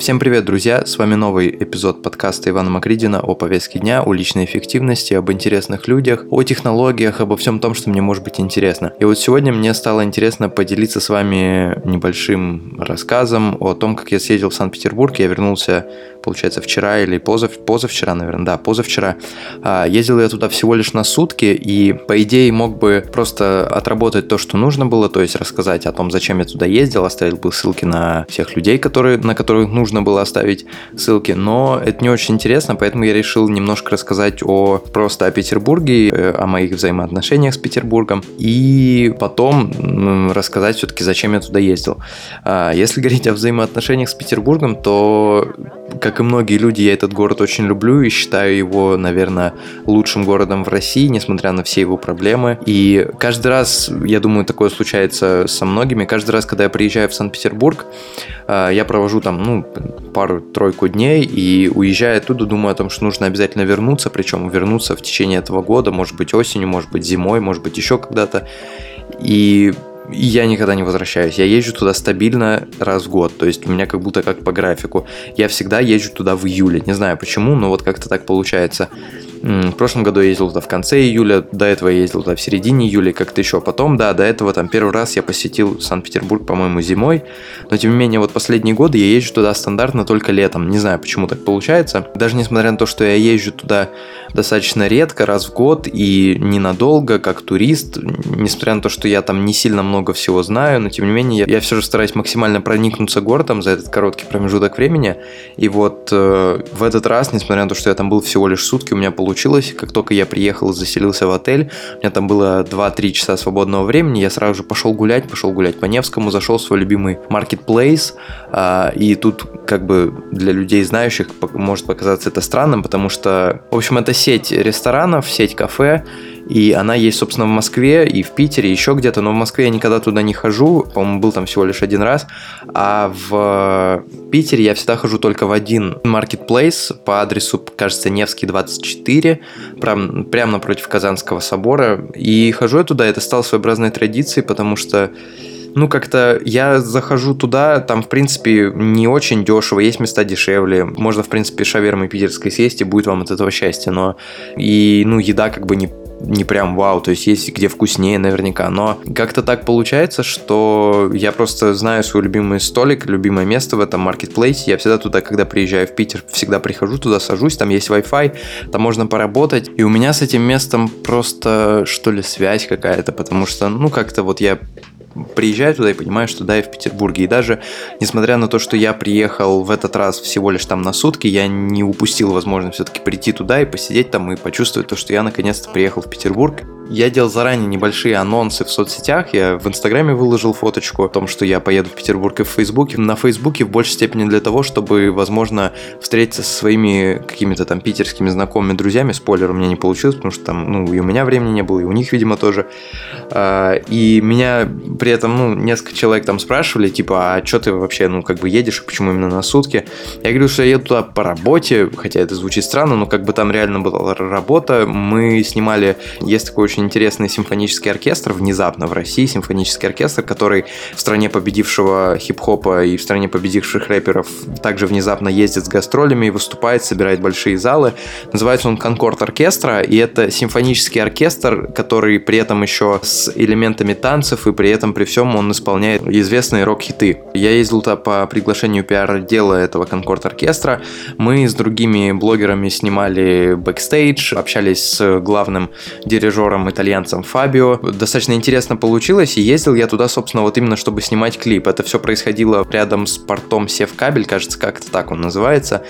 Всем привет, друзья! С вами новый эпизод подкаста Ивана Макридина о повестке дня, о личной эффективности, об интересных людях, о технологиях, обо всем том, что мне может быть интересно. И вот сегодня мне стало интересно поделиться с вами небольшим рассказом о том, как я съездил в Санкт-Петербург. Я вернулся, получается, вчера или позав... позавчера, наверное, да, позавчера. А, ездил я туда всего лишь на сутки, и, по идее, мог бы просто отработать то, что нужно было, то есть рассказать о том, зачем я туда ездил, оставил бы ссылки на всех людей, которые, на которых нужно нужно было оставить ссылки, но это не очень интересно, поэтому я решил немножко рассказать о просто о Петербурге, э, о моих взаимоотношениях с Петербургом, и потом рассказать все-таки, зачем я туда ездил. А, если говорить о взаимоотношениях с Петербургом, то, как и многие люди, я этот город очень люблю и считаю его, наверное, лучшим городом в России, несмотря на все его проблемы. И каждый раз, я думаю, такое случается со многими, каждый раз, когда я приезжаю в Санкт-Петербург, а, я провожу там, ну, пару-тройку дней и уезжая оттуда, думаю о том, что нужно обязательно вернуться, причем вернуться в течение этого года, может быть осенью, может быть зимой, может быть еще когда-то. И я никогда не возвращаюсь. Я езжу туда стабильно раз в год. То есть у меня как будто как по графику. Я всегда езжу туда в июле. Не знаю почему, но вот как-то так получается. В прошлом году я ездил туда в конце июля, до этого я ездил туда в середине июля, как-то еще. Потом, да, до этого там первый раз я посетил Санкт-Петербург, по-моему, зимой. Но тем не менее, вот последние годы я езжу туда стандартно только летом. Не знаю, почему так получается. Даже несмотря на то, что я езжу туда достаточно редко, раз в год и ненадолго, как турист, несмотря на то, что я там не сильно много всего знаю, но тем не менее, я, я все же стараюсь максимально проникнуться городом за этот короткий промежуток времени. И вот э, в этот раз, несмотря на то, что я там был всего лишь сутки, у меня получилось получилось. Как только я приехал, заселился в отель, у меня там было 2-3 часа свободного времени, я сразу же пошел гулять, пошел гулять по Невскому, зашел в свой любимый marketplace, а, и тут как бы для людей знающих может показаться это странным, потому что, в общем, это сеть ресторанов, сеть кафе, и она есть, собственно, в Москве и в Питере, еще где-то, но в Москве я никогда туда не хожу, по-моему, был там всего лишь один раз, а в Питере я всегда хожу только в один marketplace по адресу, кажется, Невский 24, прям, прямо напротив Казанского собора, и хожу я туда, это стало своеобразной традицией, потому что ну, как-то я захожу туда, там, в принципе, не очень дешево, есть места дешевле, можно, в принципе, шавермы питерской съесть, и будет вам от этого счастье, но и, ну, еда как бы не не прям вау, то есть есть где вкуснее наверняка, но как-то так получается, что я просто знаю свой любимый столик, любимое место в этом маркетплейсе, я всегда туда, когда приезжаю в Питер, всегда прихожу туда, сажусь, там есть Wi-Fi, там можно поработать, и у меня с этим местом просто, что ли, связь какая-то, потому что, ну, как-то вот я приезжаю туда и понимаю, что да, я в Петербурге. И даже несмотря на то, что я приехал в этот раз всего лишь там на сутки, я не упустил возможность все-таки прийти туда и посидеть там и почувствовать то, что я наконец-то приехал в Петербург. Я делал заранее небольшие анонсы в соцсетях. Я в Инстаграме выложил фоточку о том, что я поеду в Петербург и в Фейсбуке. На Фейсбуке в большей степени для того, чтобы, возможно, встретиться со своими какими-то там питерскими знакомыми друзьями. Спойлер у меня не получилось, потому что там, ну, и у меня времени не было, и у них, видимо, тоже. А, и меня при этом, ну, несколько человек там спрашивали, типа, а что ты вообще, ну, как бы едешь, почему именно на сутки? Я говорю, что я еду туда по работе, хотя это звучит странно, но как бы там реально была работа. Мы снимали, есть такой очень очень интересный симфонический оркестр внезапно в России, симфонический оркестр, который в стране победившего хип-хопа и в стране победивших рэперов также внезапно ездит с гастролями и выступает, собирает большие залы. Называется он Concord Orchestra, и это симфонический оркестр, который при этом еще с элементами танцев, и при этом при всем он исполняет известные рок-хиты. Я ездил туда по приглашению пиар-отдела этого Concord Orchestra. Мы с другими блогерами снимали бэкстейдж, общались с главным дирижером итальянцем Фабио. Достаточно интересно получилось, и ездил я туда, собственно, вот именно чтобы снимать клип. Это все происходило рядом с портом Севкабель, кажется, как-то так он называется.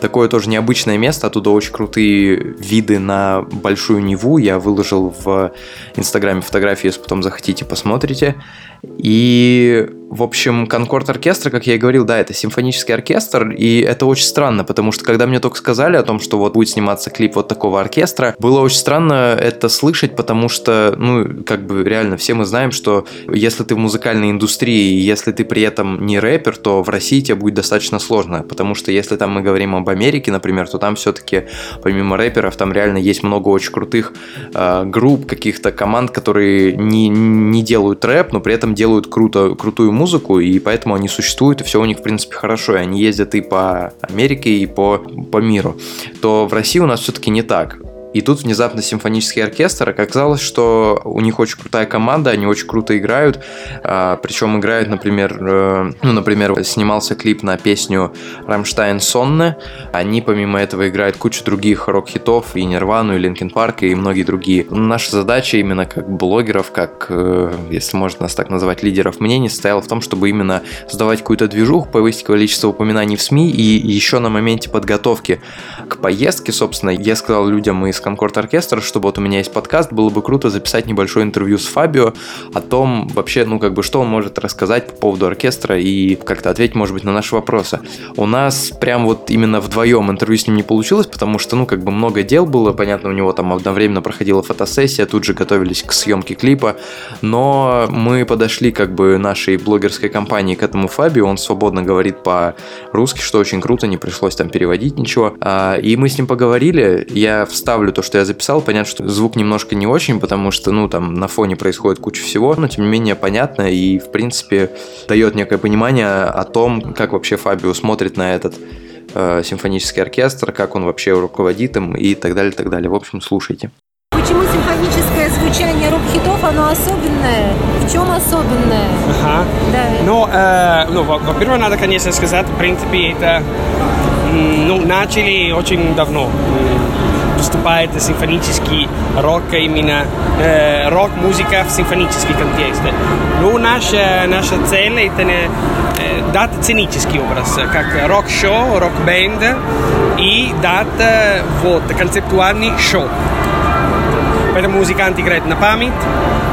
Такое тоже необычное место, оттуда очень крутые виды на Большую Неву. Я выложил в Инстаграме фотографии, если потом захотите, посмотрите. И в общем, Конкорд оркестра, как я и говорил, да, это симфонический оркестр, и это очень странно, потому что когда мне только сказали о том, что вот будет сниматься клип вот такого оркестра, было очень странно это слышать, потому что, ну, как бы реально все мы знаем, что если ты в музыкальной индустрии, если ты при этом не рэпер, то в России тебе будет достаточно сложно, потому что если там мы говорим об Америке, например, то там все-таки помимо рэперов там реально есть много очень крутых э, групп, каких-то команд, которые не, не делают рэп, но при этом этом делают круто, крутую музыку, и поэтому они существуют, и все у них, в принципе, хорошо, и они ездят и по Америке, и по, по миру, то в России у нас все-таки не так. И тут внезапно симфонический оркестр, оказалось, что у них очень крутая команда, они очень круто играют, а, причем играют, например, э, ну, например, снимался клип на песню «Rammstein Sonne», они помимо этого играют кучу других рок-хитов, и Нирвану, и Linkin Park, и многие другие. Наша задача именно как блогеров, как, э, если можно нас так называть, лидеров мнений, состояла в том, чтобы именно создавать какую-то движуху, повысить количество упоминаний в СМИ, и еще на моменте подготовки к поездке, собственно, я сказал людям из Concord Orchestra, чтобы вот у меня есть подкаст, было бы круто записать небольшое интервью с Фабио о том вообще, ну как бы, что он может рассказать по поводу оркестра и как-то ответить, может быть, на наши вопросы. У нас прям вот именно вдвоем интервью с ним не получилось, потому что, ну, как бы много дел было, понятно, у него там одновременно проходила фотосессия, тут же готовились к съемке клипа, но мы подошли как бы нашей блогерской компании к этому Фабио, он свободно говорит по-русски, что очень круто, не пришлось там переводить ничего, а, и мы с ним поговорили, я вставлю вставлю то, что я записал. Понятно, что звук немножко не очень, потому что, ну, там на фоне происходит куча всего, но тем не менее понятно и, в принципе, дает некое понимание о том, как вообще Фабио смотрит на этот э, симфонический оркестр, как он вообще руководит им и так далее, так далее. В общем, слушайте. Почему симфоническое звучание рок-хитов, оно особенное? В чем особенное? Ага. Да. Ну, э, ну во-первых, надо, конечно, сказать, в принципе, это ну, начали очень давно поступает симфонический рок, именно э, рок-музыка в симфонический контекст. Но наша, наша цель это э, дать сценический образ, как рок-шоу, рок-бенд и дать вот, концептуальный шоу. Поэтому музыканты играют на память,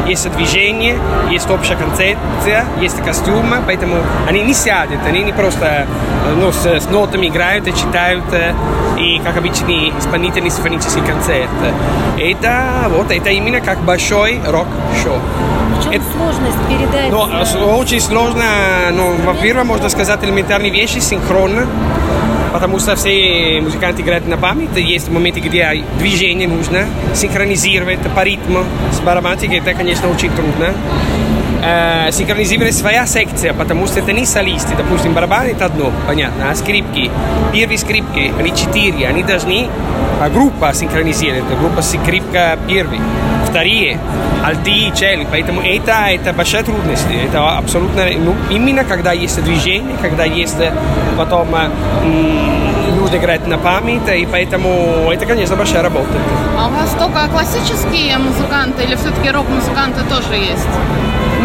есть движение, есть общая концепция, есть костюм, поэтому они не сядут, они не просто ну, с, с нотами играют и читают, и как обычный исполнительный симфонический концерт. Это, вот, это именно как большой рок-шоу. В чем это, сложность передать? Ну, очень сложно, ну, во-первых, можно сказать элементарные вещи, синхронно потому что все музыканты играют на память. Есть моменты, где движение нужно синхронизировать по ритму с барабанщиком. Это, конечно, очень трудно. Э, синхронизировать своя секция, потому что это не солисты. Допустим, барабан это одно, понятно, а скрипки, первые скрипки, они четыре, они должны а группа синхронизировать, группа скрипка первый вторые, альты, чели. Поэтому это, это большая трудность. Это абсолютно, ну, именно когда есть движение, когда есть потом нужно играть на память, и поэтому это, конечно, большая работа. А у вас только классические музыканты или все-таки рок-музыканты тоже есть?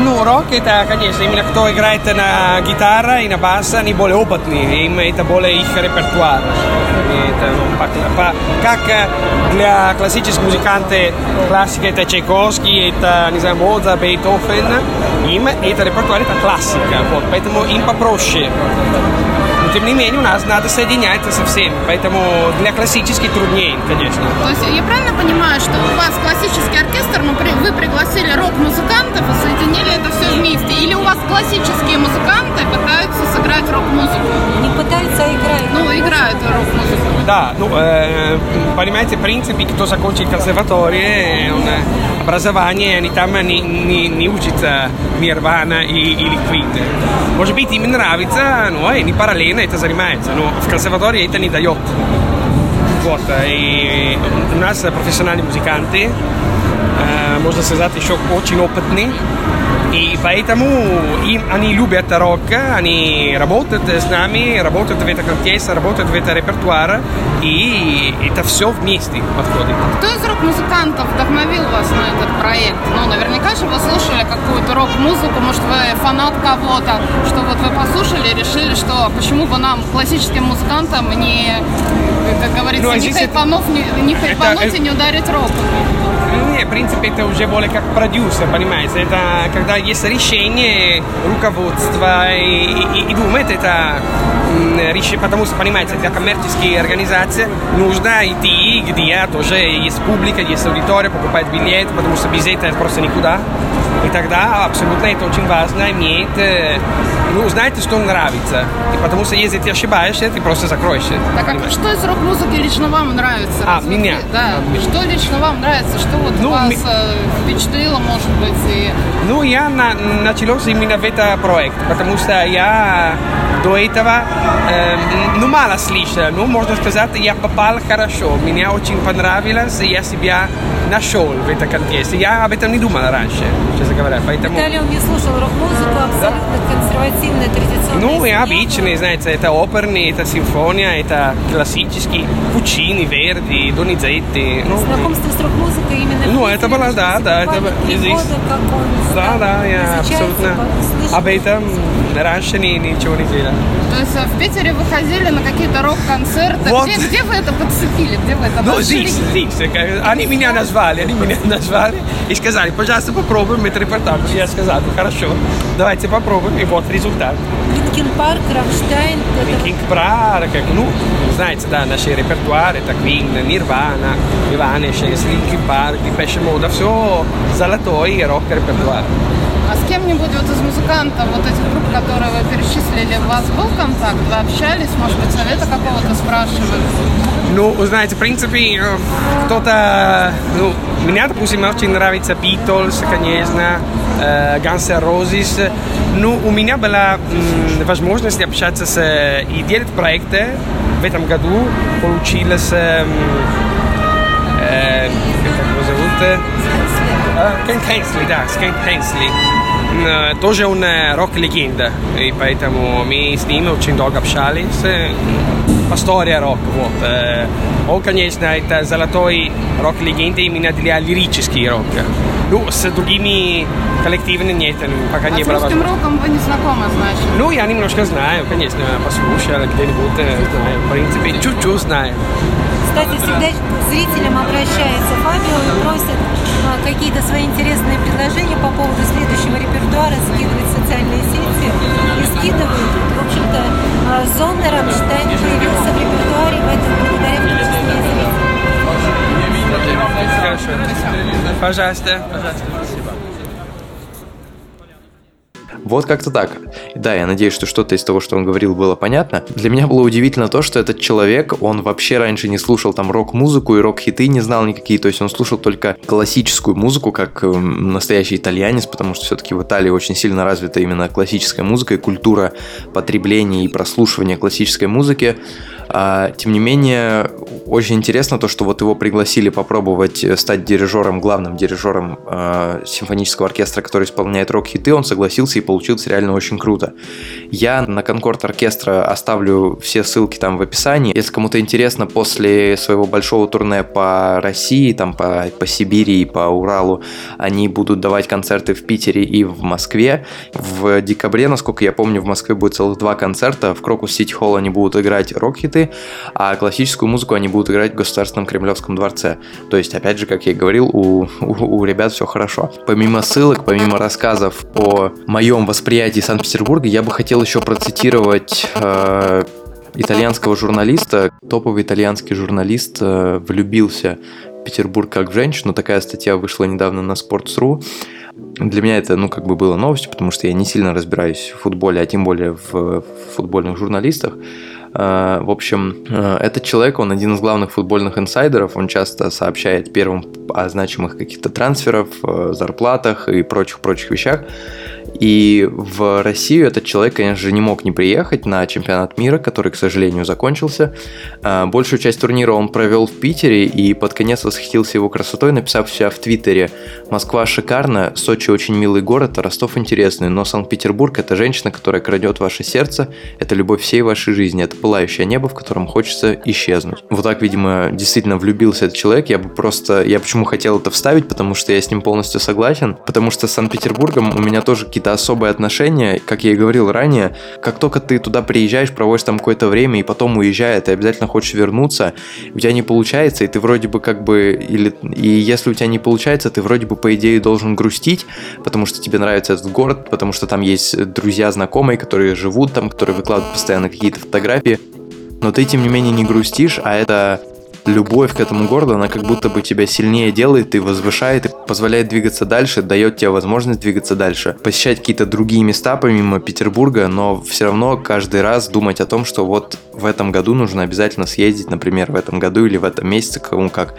Ну, рок это, конечно, именно кто играет на гитаре и на бас, они более опытные, им это более их репертуар. Это, ну, как для классических музыкантов классика это Чайковский, это, не знаю, Моцарт, Бетховен, им это репертуар это классика, вот, поэтому им попроще тем не менее у нас надо соединять это со всеми, поэтому для классических труднее, конечно. То есть я правильно понимаю, что у вас классический оркестр, но ну, вы пригласили рок-музыкантов и соединили это все вместе? Или у вас классические музыканты пытаются сыграть рок-музыку? Не пытаются, а играют. Ну, играют рок-музыку. Да, ну, э, понимаете, в принципе, кто закончил консерваторию, он образование, они там не, не, не учат Нирвана или Queen. Может быть, им нравится, но они параллельно это занимается, но в консерватории это не дает. Вот, и у нас профессиональные музыканты, можно сказать, еще очень опытные, поэтому им, они любят рок, они работают с нами, работают в этом оркестре, работают в этом репертуаре, и это все вместе подходит. Кто из рок-музыкантов вдохновил вас на этот проект? Ну, наверняка же вы слушали какую-то рок-музыку, может, вы фанат кого-то, что вот вы послушали и решили, что почему бы нам, классическим музыкантам, не, как говорится, ну, а не хайпанув, не, не хайпануть это, и не ударить рок? Не, принципе, это уже более как продюсер, понимаете? Это когда есть решение руководства и, и, и думает, это потому что, понимаете, для коммерческой организации нужно идти, где тоже есть публика, есть аудитория, покупать билет, потому что без этого просто никуда. И тогда абсолютно это очень важно иметь, ну, знаете, что нравится. И потому что если ты ошибаешься, ты просто закроешься. Так а что из рок-музыки лично вам нравится? А, меня? Да, что лично вам нравится? Что вот ну, Ну, вас ми- э, впечатлило, может быть, и Ну, я на, началось именно в этот проект, потому что я до этого э, ну, мало слышал, ну, можно сказать, я попал хорошо, мне очень понравилось, и я себя нашел в этом контексте. Я об этом не думал раньше, честно говоря, поэтому... Виталий, он не слушал рок-музыку, абсолютно консервативная, традиционная. Ну, и семья. обычные, знаете, это оперные, это симфония, это классический, Пучини, Верди, Донизетти. Ну, Знакомство с рок-музыкой именно Ну, это было, да, да, это три здесь. года, как он да, да, я абсолютно об этом раньше ни- ничего не знал. То есть э, в Питере вы ходили на какие-то рок-концерты. Вот. Где, где вы это подцепили? Где вы это Ну, здесь, здесь. э, Они меня назвали, они меня назвали и сказали, пожалуйста, попробуем этот репортаж. Я сказал, «Ну, хорошо, давайте попробуем. И вот результат. Linkin Park, Rammstein. Park, как, ну, знаете, да, наши репертуары, это Queen, Nirvana, Evanescence, Linkin Park, Depeche Mode, все золотой рок-репертуар. А с кем-нибудь вот из музыкантов, вот этих групп, которые вы перечислили, у вас был контакт? Вы общались, может быть, совета какого-то спрашивали? Ну, вы знаете, в принципе, э, кто-то... Ну, мне, допустим, очень нравится Beatles, конечно, э, Guns N' Roses. Ну, у меня была возможность общаться с... э, и делать проекты в этом году. Получилось... э, как его зовут? Кен Хенсли, да, с Кен Хенсли. Тоже он рок-легенда, и поэтому мы с ним очень долго общались. Пастория рок, вот. Он, конечно, это золотой рок-легенда именно для лирический рок. Ну, с другими коллективами нет, пока А не с было русским возможности. роком вы не знакомы, значит? Ну, я немножко знаю, конечно, послушал где-нибудь, знаю, в принципе, чуть-чуть знаю. Кстати, всегда зрителям обращается Фабио и просит какие-то свои интересные предложения по поводу следующего репертуара, скидывает в социальные сети и скидывают. В общем-то, а, Зонда Рамштайн появился в репертуаре в этом благодаря в том числе и зрителям. Хорошо. Пожалуйста, пожалуйста, Вот как-то так. Да, я надеюсь, что что-то из того, что он говорил, было понятно. Для меня было удивительно то, что этот человек, он вообще раньше не слушал там рок-музыку и рок-хиты не знал никакие, то есть он слушал только классическую музыку, как эм, настоящий итальянец, потому что все-таки в Италии очень сильно развита именно классическая музыка и культура потребления и прослушивания классической музыки. А, тем не менее, очень интересно то, что вот его пригласили попробовать э, стать дирижером, главным дирижером э, симфонического оркестра, который исполняет рок-хиты. Он согласился и получилось реально очень круто. Я на Конкорд оркестра оставлю все ссылки там в описании. Если кому-то интересно, после своего большого турне по России, там по, по Сибири и по Уралу, они будут давать концерты в Питере и в Москве. В декабре, насколько я помню, в Москве будет целых два концерта. В Крокус Сити Холл они будут играть рок-хиты, а классическую музыку они будут играть в Государственном Кремлевском дворце. То есть, опять же, как я и говорил, у, у, у ребят все хорошо. Помимо ссылок, помимо рассказов о моем восприятии Санкт-Петербурга, я бы хотел еще процитировать э, итальянского журналиста. Топовый итальянский журналист э, влюбился в Петербург как в женщину. Такая статья вышла недавно на Sports.ru. Для меня это, ну, как бы было новостью, потому что я не сильно разбираюсь в футболе, а тем более в футбольных журналистах. Э, В общем, э, этот человек, он один из главных футбольных инсайдеров, он часто сообщает первым о значимых каких-то трансферов, э, зарплатах и прочих-прочих вещах. И в Россию этот человек, конечно же, не мог не приехать на чемпионат мира, который, к сожалению, закончился. А, Большую часть турнира он провел в Питере и под конец восхитился его красотой, написав себя в Твиттере «Москва шикарна, Сочи очень милый город, а Ростов интересный, но Санкт-Петербург – это женщина, которая крадет ваше сердце, это любовь всей вашей жизни, это пылающее небо, в котором хочется исчезнуть». Вот так, видимо, действительно влюбился этот человек. Я бы просто... Я почему хотел это вставить, потому что я с ним полностью согласен, потому что с Санкт-Петербургом у меня тоже какие-то особые отношения, как я и говорил ранее, как только ты туда приезжаешь, проводишь там какое-то время и потом уезжая, ты обязательно хочешь вернуться, у тебя не получается, и ты вроде бы как бы, или, и если у тебя не получается, ты вроде бы по идее должен грустить, потому что тебе нравится этот город, потому что там есть друзья, знакомые, которые живут там, которые выкладывают постоянно какие-то фотографии, но ты тем не менее не грустишь, а это любовь к этому городу, она как будто бы тебя сильнее делает и возвышает, и позволяет двигаться дальше, дает тебе возможность двигаться дальше, посещать какие-то другие места помимо Петербурга, но все равно каждый раз думать о том, что вот в этом году нужно обязательно съездить, например, в этом году или в этом месяце, кому как,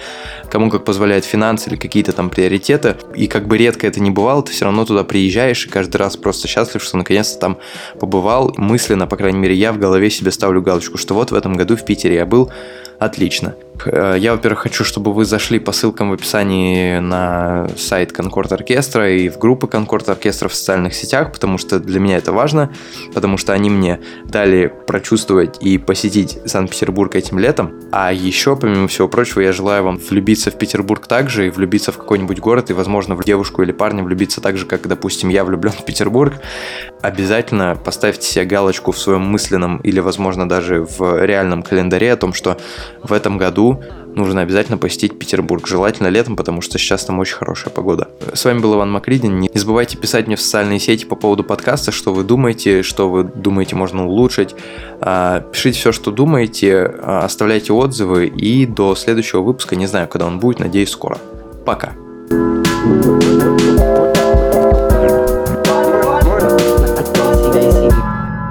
кому как позволяет финансы или какие-то там приоритеты. И как бы редко это не бывало, ты все равно туда приезжаешь и каждый раз просто счастлив, что наконец-то там побывал. Мысленно, по крайней мере, я в голове себе ставлю галочку, что вот в этом году в Питере я был, отлично. Э, я, во-первых, хочу, чтобы вы зашли по ссылкам в описании на сайт Конкорд Оркестра и в группы Конкорд Оркестра в социальных сетях, потому что для меня это важно, потому что они мне дали прочувствовать и посетить Санкт-Петербург этим летом. А еще, помимо всего прочего, я желаю вам влюбиться в Петербург также и влюбиться в какой-нибудь город, и, возможно, в девушку или парня влюбиться так же, как, допустим, я влюблен в Петербург. Обязательно поставьте себе галочку в своем мысленном или, возможно, даже в реальном календаре о том, что в этом году нужно обязательно посетить Петербург. Желательно летом, потому что сейчас там очень хорошая погода. С вами был Иван Макридин. Не забывайте писать мне в социальные сети по поводу подкаста, что вы думаете, что вы думаете можно улучшить. А, пишите все, что думаете, а, оставляйте отзывы и до следующего выпуска, не знаю, когда он будет, надеюсь, скоро. Пока.